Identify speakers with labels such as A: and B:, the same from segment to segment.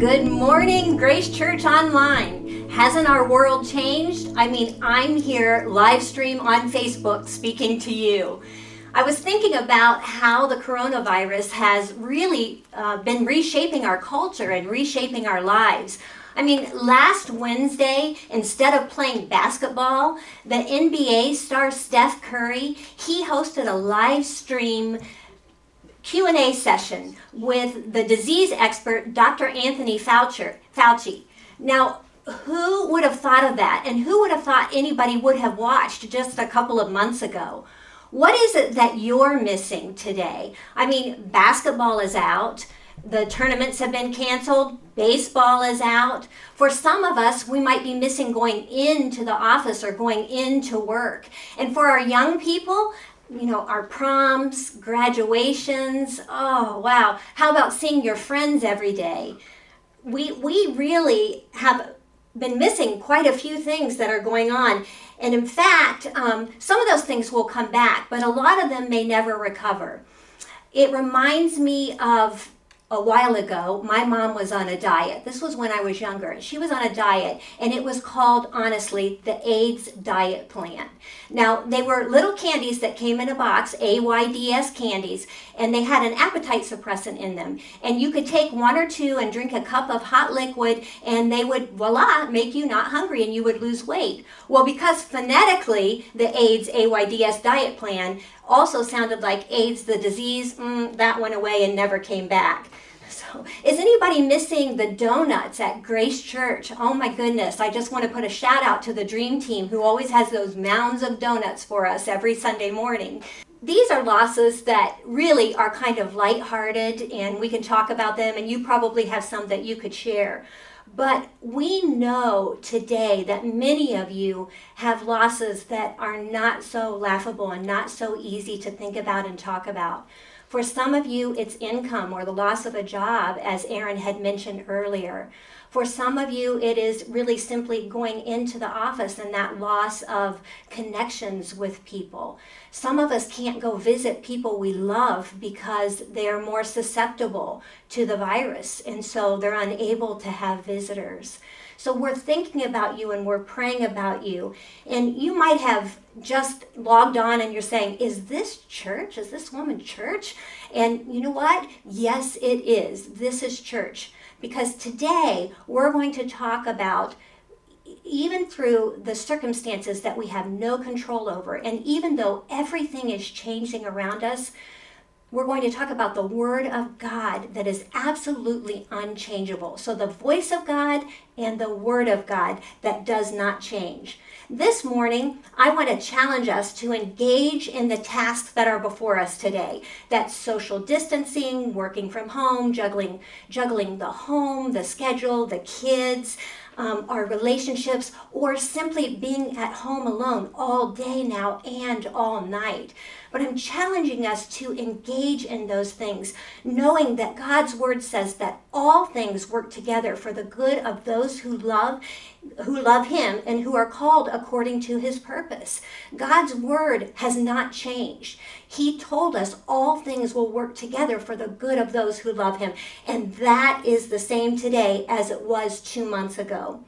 A: Good morning, Grace Church Online. Hasn't our world changed? I mean, I'm here live stream on Facebook speaking to you. I was thinking about how the coronavirus has really uh, been reshaping our culture and reshaping our lives. I mean, last Wednesday, instead of playing basketball, the NBA star Steph Curry, he hosted a live stream Q&A session with the disease expert Dr. Anthony Fauci. Now, who would have thought of that? And who would have thought anybody would have watched just a couple of months ago? What is it that you're missing today? I mean, basketball is out. The tournaments have been canceled. Baseball is out. For some of us, we might be missing going into the office or going into work. And for our young people, you know, our proms, graduations. Oh, wow. How about seeing your friends every day? We, we really have been missing quite a few things that are going on. And in fact, um, some of those things will come back, but a lot of them may never recover. It reminds me of a while ago, my mom was on a diet. This was when I was younger. She was on a diet, and it was called, honestly, the AYDS Diet Plan. Now, they were little candies that came in a box, AYDS candies, and they had an appetite suppressant in them. And you could take one or two and drink a cup of hot liquid, and they would, voila, make you not hungry and you would lose weight. Well, because phonetically, the AIDS AYDS Diet Plan also sounded like AIDS, the disease, mm, that went away and never came back. So, is anybody missing the donuts at Grace Church? Oh my goodness, I just want to put a shout out to the Dream Team who always has those mounds of donuts for us every Sunday morning. These are losses that really are kind of lighthearted and we can talk about them, and you probably have some that you could share. But we know today that many of you have losses that are not so laughable and not so easy to think about and talk about. For some of you, it's income or the loss of a job, as Aaron had mentioned earlier. For some of you, it is really simply going into the office and that loss of connections with people. Some of us can't go visit people we love because they're more susceptible to the virus, and so they're unable to have visitors. So we're thinking about you and we're praying about you. And you might have just logged on and you're saying, Is this church? Is this woman church? And you know what? Yes, it is. This is church because today we're going to talk about even through the circumstances that we have no control over, and even though everything is changing around us, we're going to talk about the Word of God that is absolutely unchangeable. So, the voice of God and the Word of God that does not change. This morning, I want to challenge us to engage in the tasks that are before us today. That's social distancing, working from home, juggling, juggling the home, the schedule, the kids, um, our relationships, or simply being at home alone all day now and all night. But I'm challenging us to engage in those things, knowing that God's word says that all things work together for the good of those who love who love him and who are called according to his purpose. God's word has not changed. He told us all things will work together for the good of those who love him. And that is the same today as it was two months ago.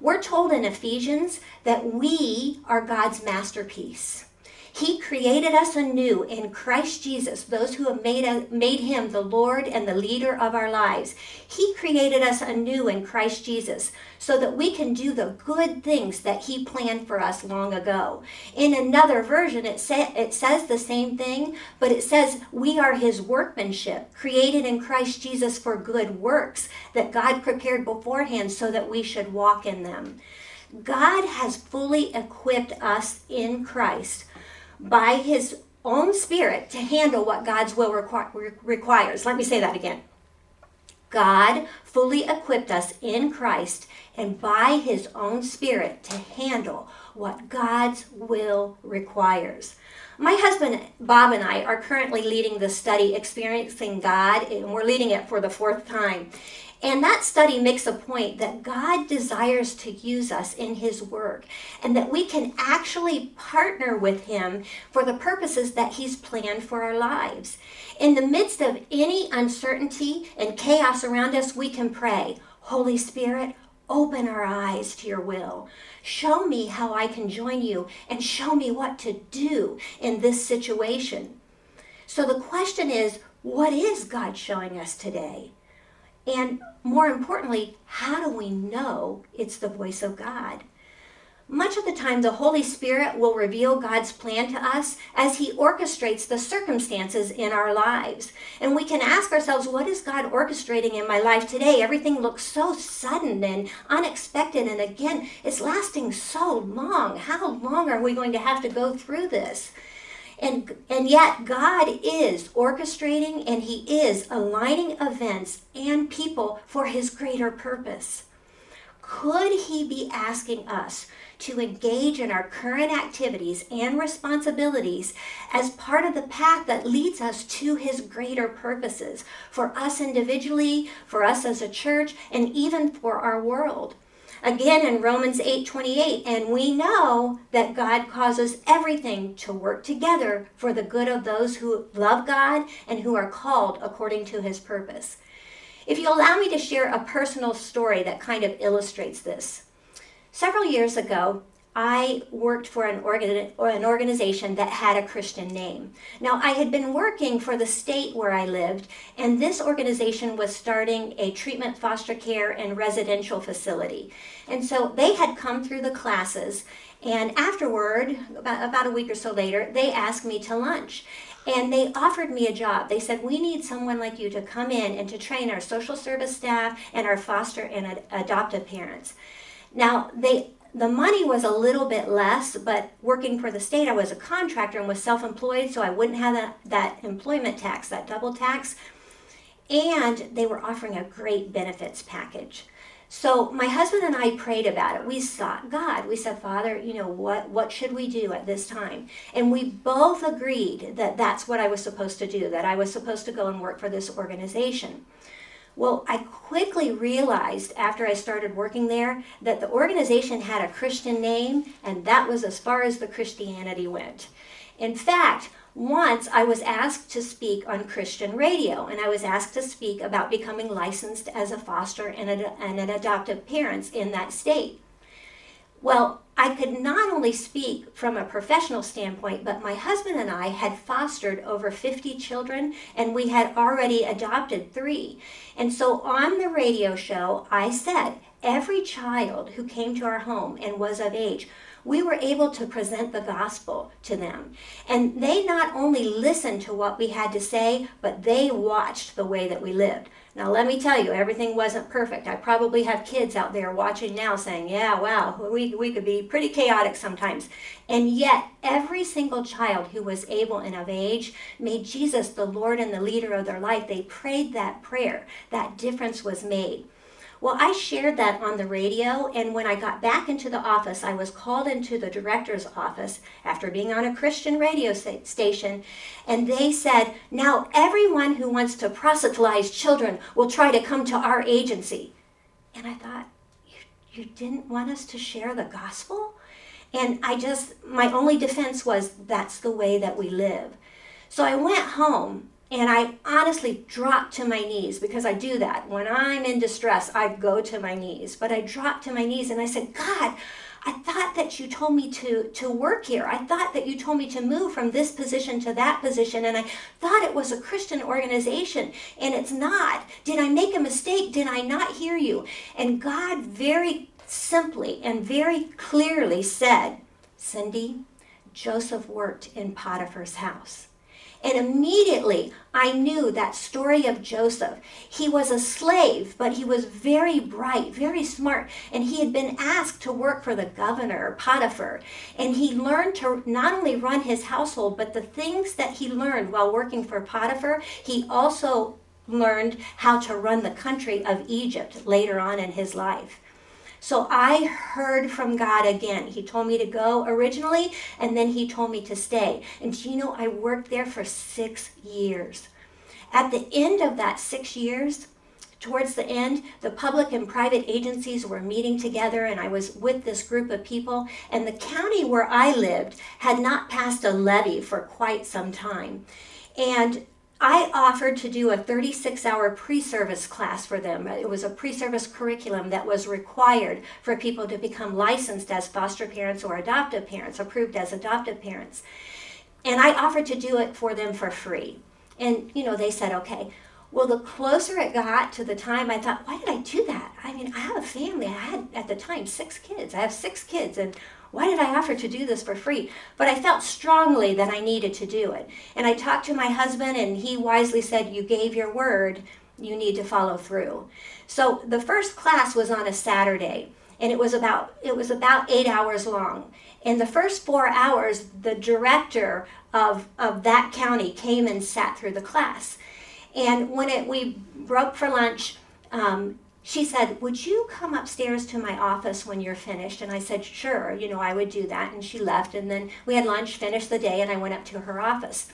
A: We're told in Ephesians that we are God's masterpiece. He created us anew in Christ Jesus, those who have made, a, made him the Lord and the leader of our lives. He created us anew in Christ Jesus so that we can do the good things that he planned for us long ago. In another version, it, sa- it says the same thing, but it says we are his workmanship, created in Christ Jesus for good works that God prepared beforehand so that we should walk in them. God has fully equipped us in Christ by his own spirit to handle what God's will requ- requires. Let me say that again. God fully equipped us in Christ and by his own spirit to handle what God's will requires. My husband Bob and I are currently leading the study Experiencing God, and we're leading it for the fourth time. And that study makes a point that God desires to use us in His work and that we can actually partner with Him for the purposes that He's planned for our lives. In the midst of any uncertainty and chaos around us, we can pray, Holy Spirit, open our eyes to your will. Show me how I can join you and show me what to do in this situation. So the question is, what is God showing us today? And more importantly, how do we know it's the voice of God? Much of the time, the Holy Spirit will reveal God's plan to us as He orchestrates the circumstances in our lives. And we can ask ourselves, what is God orchestrating in my life today? Everything looks so sudden and unexpected. And again, it's lasting so long. How long are we going to have to go through this? And, and yet, God is orchestrating and He is aligning events and people for His greater purpose. Could He be asking us to engage in our current activities and responsibilities as part of the path that leads us to His greater purposes for us individually, for us as a church, and even for our world? Again in Romans 8:28, and we know that God causes everything to work together for the good of those who love God and who are called according to his purpose. If you allow me to share a personal story that kind of illustrates this. Several years ago, I worked for an, organ- or an organization that had a Christian name. Now, I had been working for the state where I lived, and this organization was starting a treatment, foster care, and residential facility. And so they had come through the classes, and afterward, about, about a week or so later, they asked me to lunch. And they offered me a job. They said, We need someone like you to come in and to train our social service staff and our foster and ad- adoptive parents. Now, they the money was a little bit less, but working for the state, I was a contractor and was self employed, so I wouldn't have that, that employment tax, that double tax. And they were offering a great benefits package. So my husband and I prayed about it. We sought God. We said, Father, you know, what, what should we do at this time? And we both agreed that that's what I was supposed to do, that I was supposed to go and work for this organization. Well, I quickly realized after I started working there that the organization had a Christian name, and that was as far as the Christianity went. In fact, once I was asked to speak on Christian radio, and I was asked to speak about becoming licensed as a foster and, a, and an adoptive parent in that state. Well, I could not only speak from a professional standpoint, but my husband and I had fostered over 50 children and we had already adopted three. And so on the radio show, I said, every child who came to our home and was of age we were able to present the gospel to them. And they not only listened to what we had to say, but they watched the way that we lived. Now, let me tell you, everything wasn't perfect. I probably have kids out there watching now saying, Yeah, wow, we, we could be pretty chaotic sometimes. And yet, every single child who was able and of age made Jesus the Lord and the leader of their life. They prayed that prayer. That difference was made. Well, I shared that on the radio, and when I got back into the office, I was called into the director's office after being on a Christian radio station, and they said, Now everyone who wants to proselytize children will try to come to our agency. And I thought, You, you didn't want us to share the gospel? And I just, my only defense was, That's the way that we live. So I went home and I honestly dropped to my knees because I do that. When I'm in distress, I go to my knees. But I dropped to my knees and I said, God, I thought that you told me to, to work here. I thought that you told me to move from this position to that position. And I thought it was a Christian organization. And it's not. Did I make a mistake? Did I not hear you? And God very simply and very clearly said, Cindy, Joseph worked in Potiphar's house. And immediately I knew that story of Joseph. He was a slave, but he was very bright, very smart, and he had been asked to work for the governor, Potiphar. And he learned to not only run his household, but the things that he learned while working for Potiphar, he also learned how to run the country of Egypt later on in his life. So I heard from God again. He told me to go originally, and then he told me to stay. And do you know, I worked there for six years. At the end of that six years, towards the end, the public and private agencies were meeting together, and I was with this group of people. And the county where I lived had not passed a levy for quite some time. And I offered to do a 36 hour pre service class for them. It was a pre service curriculum that was required for people to become licensed as foster parents or adoptive parents, approved as adoptive parents. And I offered to do it for them for free. And, you know, they said, okay. Well, the closer it got to the time, I thought, why did I do that? I mean, I have a family. I had, at the time, six kids. I have six kids. And why did I offer to do this for free? But I felt strongly that I needed to do it. And I talked to my husband, and he wisely said, You gave your word, you need to follow through. So the first class was on a Saturday, and it was about it was about eight hours long. In the first four hours, the director of, of that county came and sat through the class. And when it, we broke for lunch, um, she said, Would you come upstairs to my office when you're finished? And I said, Sure, you know, I would do that. And she left. And then we had lunch, finished the day, and I went up to her office.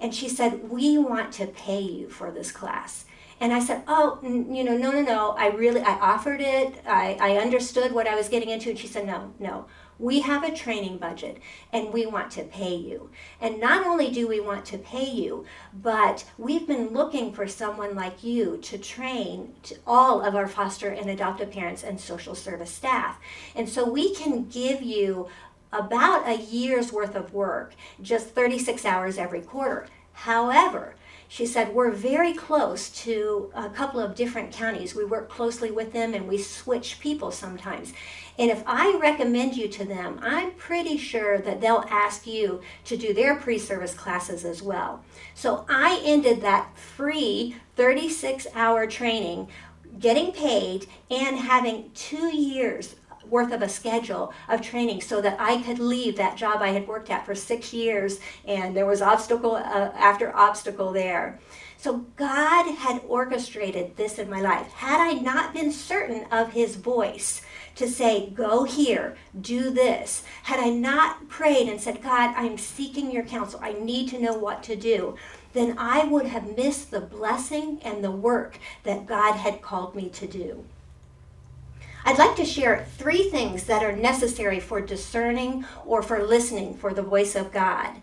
A: And she said, We want to pay you for this class. And I said, Oh, you know, no, no, no. I really, I offered it. I, I understood what I was getting into. And she said, No, no. We have a training budget and we want to pay you. And not only do we want to pay you, but we've been looking for someone like you to train to all of our foster and adoptive parents and social service staff. And so we can give you about a year's worth of work, just 36 hours every quarter. However, she said, We're very close to a couple of different counties. We work closely with them and we switch people sometimes. And if I recommend you to them, I'm pretty sure that they'll ask you to do their pre service classes as well. So I ended that free 36 hour training getting paid and having two years worth of a schedule of training so that I could leave that job I had worked at for six years and there was obstacle uh, after obstacle there. So God had orchestrated this in my life. Had I not been certain of his voice to say, go here, do this, had I not prayed and said, God, I'm seeking your counsel, I need to know what to do, then I would have missed the blessing and the work that God had called me to do. I'd like to share three things that are necessary for discerning or for listening for the voice of God.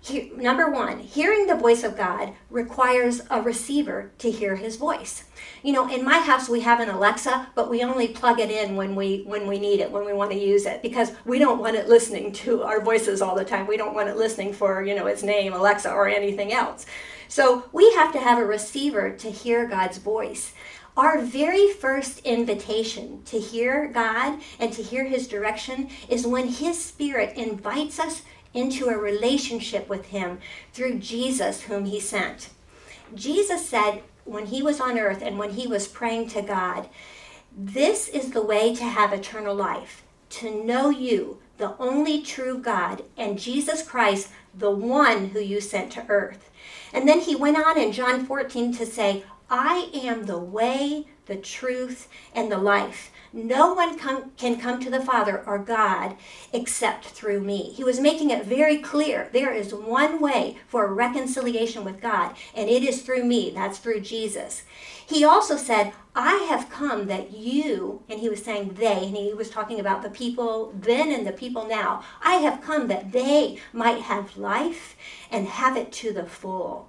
A: He, number one, hearing the voice of God requires a receiver to hear his voice. You know, in my house we have an Alexa, but we only plug it in when we when we need it, when we want to use it, because we don't want it listening to our voices all the time. We don't want it listening for you know its name, Alexa, or anything else. So we have to have a receiver to hear God's voice. Our very first invitation to hear God and to hear His direction is when His Spirit invites us into a relationship with Him through Jesus, whom He sent. Jesus said when He was on earth and when He was praying to God, This is the way to have eternal life, to know you, the only true God, and Jesus Christ, the one who you sent to earth. And then he went on in John 14 to say, I am the way, the truth, and the life. No one come, can come to the Father or God except through me. He was making it very clear there is one way for reconciliation with God, and it is through me. That's through Jesus. He also said, I have come that you, and he was saying they, and he was talking about the people then and the people now. I have come that they might have life and have it to the full.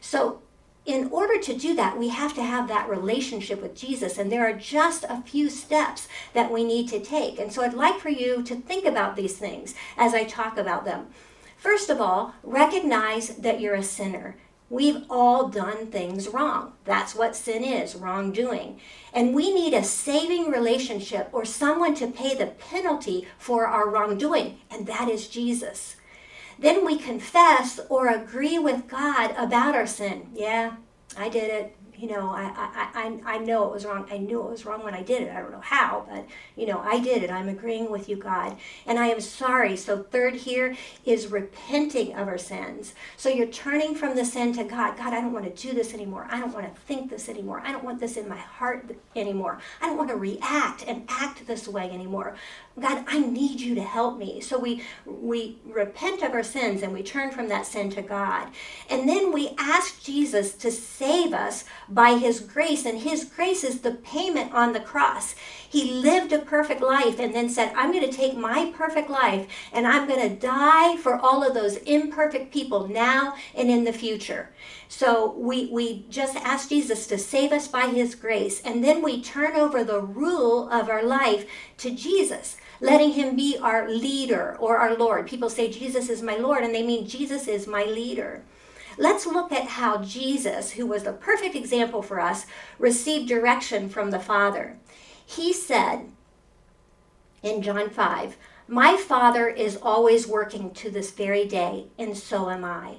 A: So in order to do that, we have to have that relationship with Jesus, and there are just a few steps that we need to take. And so I'd like for you to think about these things as I talk about them. First of all, recognize that you're a sinner. We've all done things wrong. That's what sin is wrongdoing. And we need a saving relationship or someone to pay the penalty for our wrongdoing, and that is Jesus. Then we confess or agree with God about our sin. Yeah, I did it you know, I, I, I, I know it was wrong. I knew it was wrong when I did it. I don't know how, but, you know, I did it. I'm agreeing with you, God. And I am sorry. So, third here is repenting of our sins. So, you're turning from the sin to God. God, I don't want to do this anymore. I don't want to think this anymore. I don't want this in my heart anymore. I don't want to react and act this way anymore. God, I need you to help me. So we we repent of our sins and we turn from that sin to God. And then we ask Jesus to save us by His grace, and His grace is the payment on the cross. He lived a perfect life and then said, I'm going to take my perfect life and I'm going to die for all of those imperfect people now and in the future. So we, we just ask Jesus to save us by his grace, and then we turn over the rule of our life to Jesus letting him be our leader or our Lord. People say Jesus is my Lord, and they mean Jesus is my leader. Let's look at how Jesus, who was the perfect example for us, received direction from the Father. He said in John 5, My Father is always working to this very day, and so am I.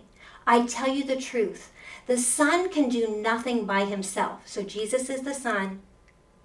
A: I tell you the truth. The Son can do nothing by himself. So Jesus is the Son,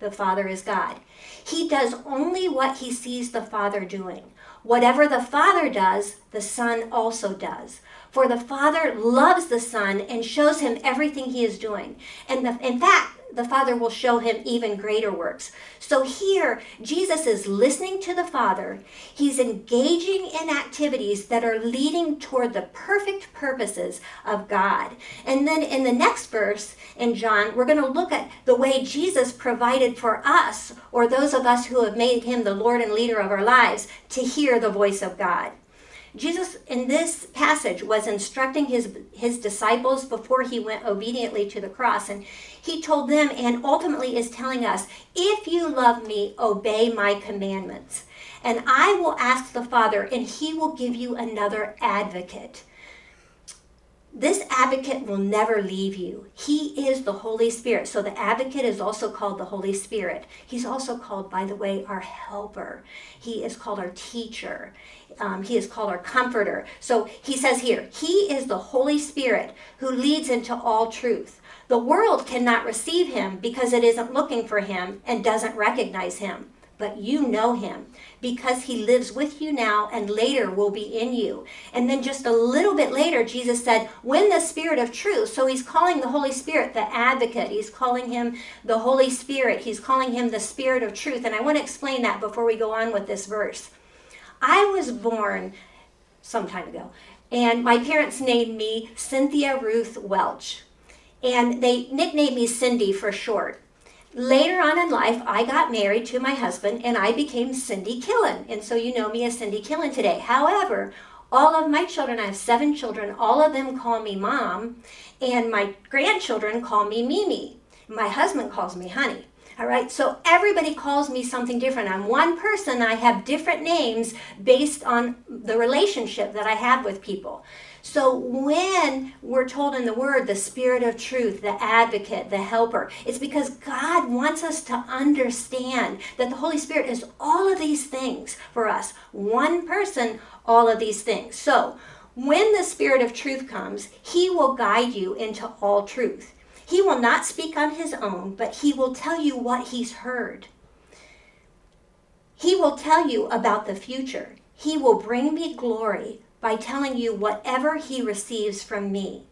A: the Father is God. He does only what he sees the Father doing. Whatever the Father does, the Son also does. For the Father loves the Son and shows him everything he is doing. And the, in fact, the Father will show him even greater works. So here, Jesus is listening to the Father. He's engaging in activities that are leading toward the perfect purposes of God. And then in the next verse in John, we're going to look at the way Jesus provided for us, or those of us who have made him the Lord and leader of our lives, to hear the voice of God. Jesus, in this passage, was instructing his, his disciples before he went obediently to the cross. And he told them, and ultimately is telling us, if you love me, obey my commandments. And I will ask the Father, and he will give you another advocate this advocate will never leave you. He is the Holy Spirit. So the advocate is also called the Holy Spirit. He's also called, by the way, our helper. He is called our teacher. Um, he is called our comforter. So he says here, He is the Holy Spirit who leads into all truth. The world cannot receive him because it isn't looking for him and doesn't recognize him but you know him because he lives with you now and later will be in you. And then just a little bit later, Jesus said, When the Spirit of truth, so he's calling the Holy Spirit the advocate, he's calling him the Holy Spirit, he's calling him the Spirit of truth. And I want to explain that before we go on with this verse. I was born some time ago, and my parents named me Cynthia Ruth Welch. And they nicknamed me Cindy for short. Later on in life, I got married to my husband and I became Cindy Killen. And so you know me as Cindy Killen today. However, all of my children, I have seven children, all of them call me mom, and my grandchildren call me Mimi. My husband calls me honey. All right, so everybody calls me something different. I'm one person, I have different names based on the relationship that I have with people. So when we're told in the Word, the Spirit of truth, the advocate, the helper, it's because God wants us to understand that the Holy Spirit is all of these things for us. One person, all of these things. So when the Spirit of truth comes, He will guide you into all truth. He will not speak on His own, but He will tell you what He's heard. He will tell you about the future. He will bring me glory by telling you whatever he receives from me.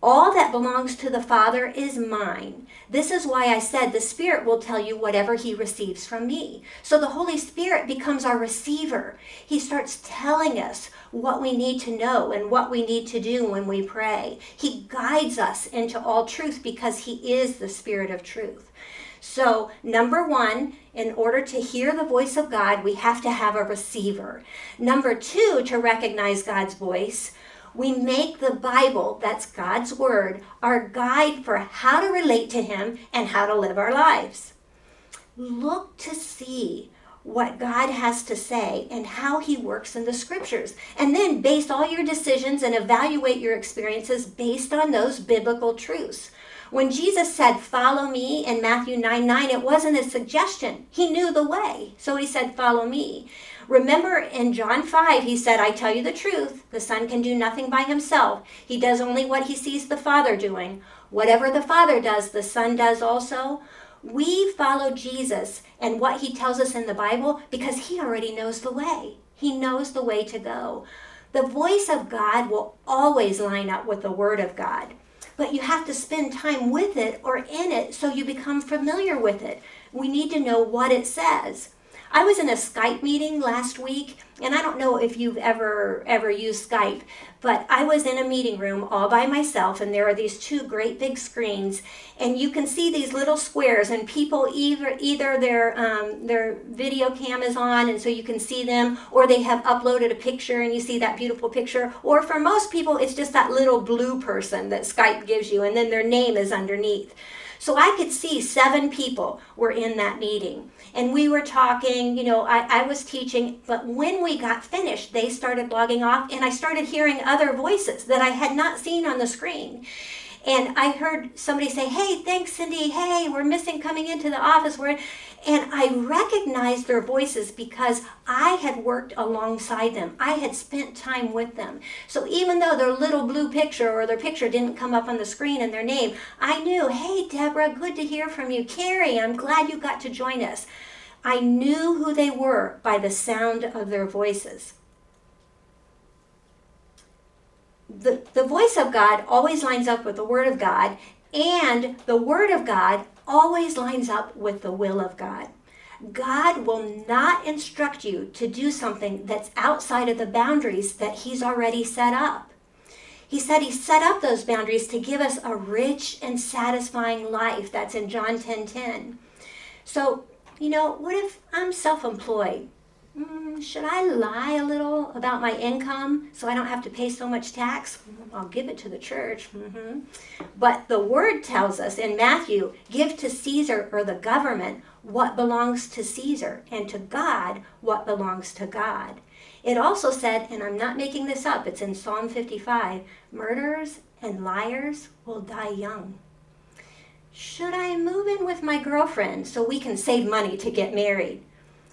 A: All that belongs to the Father is mine. This is why I said the Spirit will tell you whatever He receives from me. So the Holy Spirit becomes our receiver. He starts telling us what we need to know and what we need to do when we pray. He guides us into all truth because He is the Spirit of truth. So, number one, in order to hear the voice of God, we have to have a receiver. Number two, to recognize God's voice, we make the Bible, that's God's Word, our guide for how to relate to Him and how to live our lives. Look to see what God has to say and how He works in the Scriptures. And then base all your decisions and evaluate your experiences based on those biblical truths. When Jesus said, Follow me in Matthew 9 9, it wasn't a suggestion. He knew the way. So he said, Follow me. Remember in John 5, he said, I tell you the truth. The Son can do nothing by himself. He does only what he sees the Father doing. Whatever the Father does, the Son does also. We follow Jesus and what he tells us in the Bible because he already knows the way. He knows the way to go. The voice of God will always line up with the Word of God but you have to spend time with it or in it so you become familiar with it. We need to know what it says. I was in a Skype meeting last week, and I don't know if you've ever ever used Skype, but I was in a meeting room all by myself, and there are these two great big screens, and you can see these little squares, and people either either their um, their video cam is on, and so you can see them, or they have uploaded a picture, and you see that beautiful picture, or for most people, it's just that little blue person that Skype gives you, and then their name is underneath. So I could see seven people were in that meeting. And we were talking, you know, I, I was teaching, but when we got finished, they started logging off, and I started hearing other voices that I had not seen on the screen. And I heard somebody say, Hey, thanks, Cindy. Hey, we're missing coming into the office. We're and I recognized their voices because I had worked alongside them. I had spent time with them. So even though their little blue picture or their picture didn't come up on the screen and their name, I knew, hey, Deborah, good to hear from you. Carrie, I'm glad you got to join us. I knew who they were by the sound of their voices. The, the voice of God always lines up with the Word of God, and the Word of God always lines up with the will of God. God will not instruct you to do something that's outside of the boundaries that He's already set up. He said He set up those boundaries to give us a rich and satisfying life. That's in John 10 10. So, you know, what if I'm self employed? Mm, should I lie a little about my income so I don't have to pay so much tax? I'll give it to the church. Mm-hmm. But the word tells us in Matthew give to Caesar or the government what belongs to Caesar, and to God what belongs to God. It also said, and I'm not making this up, it's in Psalm 55 murderers and liars will die young. Should I move in with my girlfriend so we can save money to get married?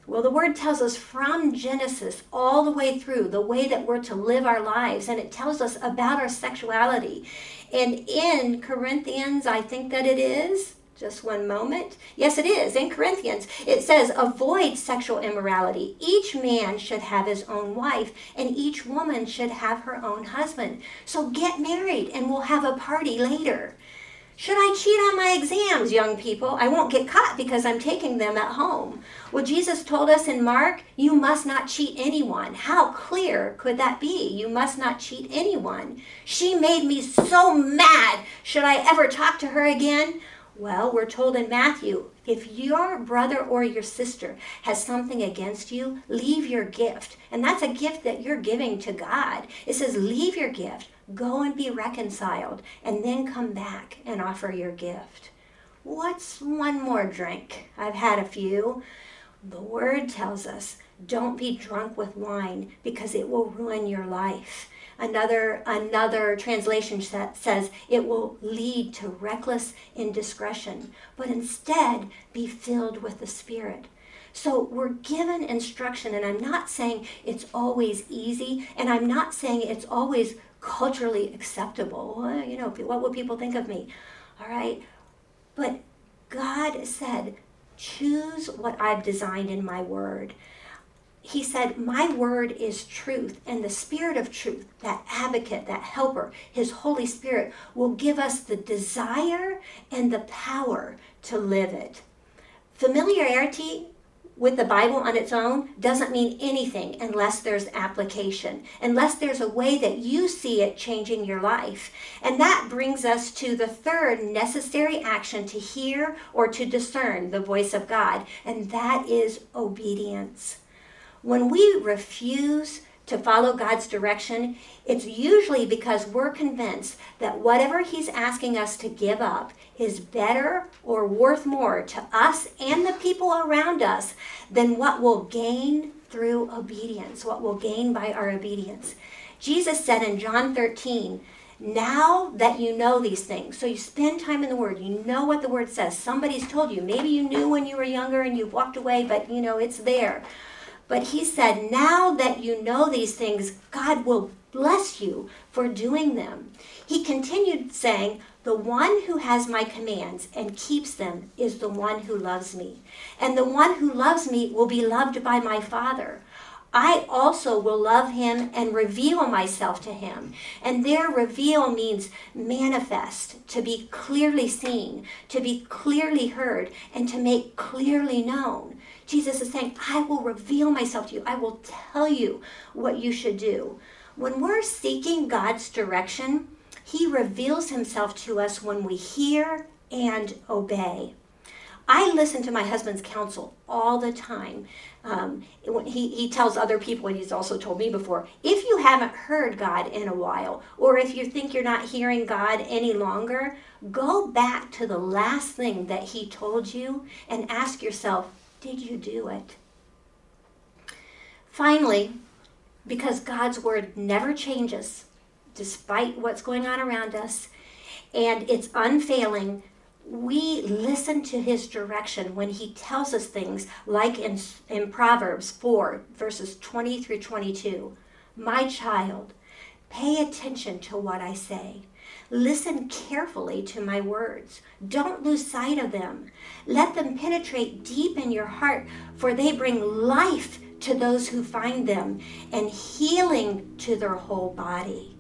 A: Well, the word tells us from Genesis all the way through the way that we're to live our lives, and it tells us about our sexuality. And in Corinthians, I think that it is, just one moment. Yes, it is. In Corinthians, it says, avoid sexual immorality. Each man should have his own wife, and each woman should have her own husband. So get married, and we'll have a party later. Should I cheat on my exams, young people? I won't get caught because I'm taking them at home. Well, Jesus told us in Mark, you must not cheat anyone. How clear could that be? You must not cheat anyone. She made me so mad. Should I ever talk to her again? Well, we're told in Matthew if your brother or your sister has something against you, leave your gift. And that's a gift that you're giving to God. It says, leave your gift. Go and be reconciled, and then come back and offer your gift. What's one more drink? I've had a few. The word tells us don't be drunk with wine because it will ruin your life. Another, another translation says it will lead to reckless indiscretion, but instead be filled with the Spirit. So we're given instruction, and I'm not saying it's always easy, and I'm not saying it's always culturally acceptable. You know, what would people think of me? All right. But God said, choose what I've designed in my word. He said, My word is truth, and the Spirit of truth, that advocate, that helper, His Holy Spirit, will give us the desire and the power to live it. Familiarity with the Bible on its own doesn't mean anything unless there's application, unless there's a way that you see it changing your life. And that brings us to the third necessary action to hear or to discern the voice of God, and that is obedience. When we refuse to follow God's direction, it's usually because we're convinced that whatever He's asking us to give up is better or worth more to us and the people around us than what we'll gain through obedience, what we'll gain by our obedience. Jesus said in John 13, now that you know these things, so you spend time in the Word, you know what the Word says. Somebody's told you. Maybe you knew when you were younger and you've walked away, but you know it's there. But he said, now that you know these things, God will bless you for doing them. He continued saying, the one who has my commands and keeps them is the one who loves me. And the one who loves me will be loved by my Father. I also will love him and reveal myself to him. And there, reveal means manifest, to be clearly seen, to be clearly heard, and to make clearly known. Jesus is saying, I will reveal myself to you. I will tell you what you should do. When we're seeking God's direction, he reveals himself to us when we hear and obey. I listen to my husband's counsel all the time. Um, he, he tells other people, and he's also told me before, if you haven't heard God in a while, or if you think you're not hearing God any longer, go back to the last thing that he told you and ask yourself, did you do it? Finally, because God's word never changes, despite what's going on around us, and it's unfailing, we listen to his direction when he tells us things like in, in Proverbs 4, verses 20 through 22. My child, pay attention to what I say. Listen carefully to my words. Don't lose sight of them. Let them penetrate deep in your heart, for they bring life to those who find them and healing to their whole body.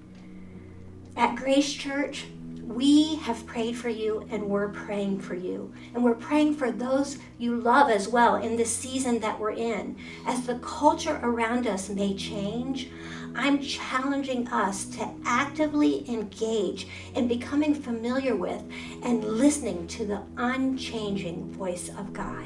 A: At Grace Church, we have prayed for you and we're praying for you. And we're praying for those you love as well in the season that we're in. As the culture around us may change, I'm challenging us to actively engage in becoming familiar with and listening to the unchanging voice of God.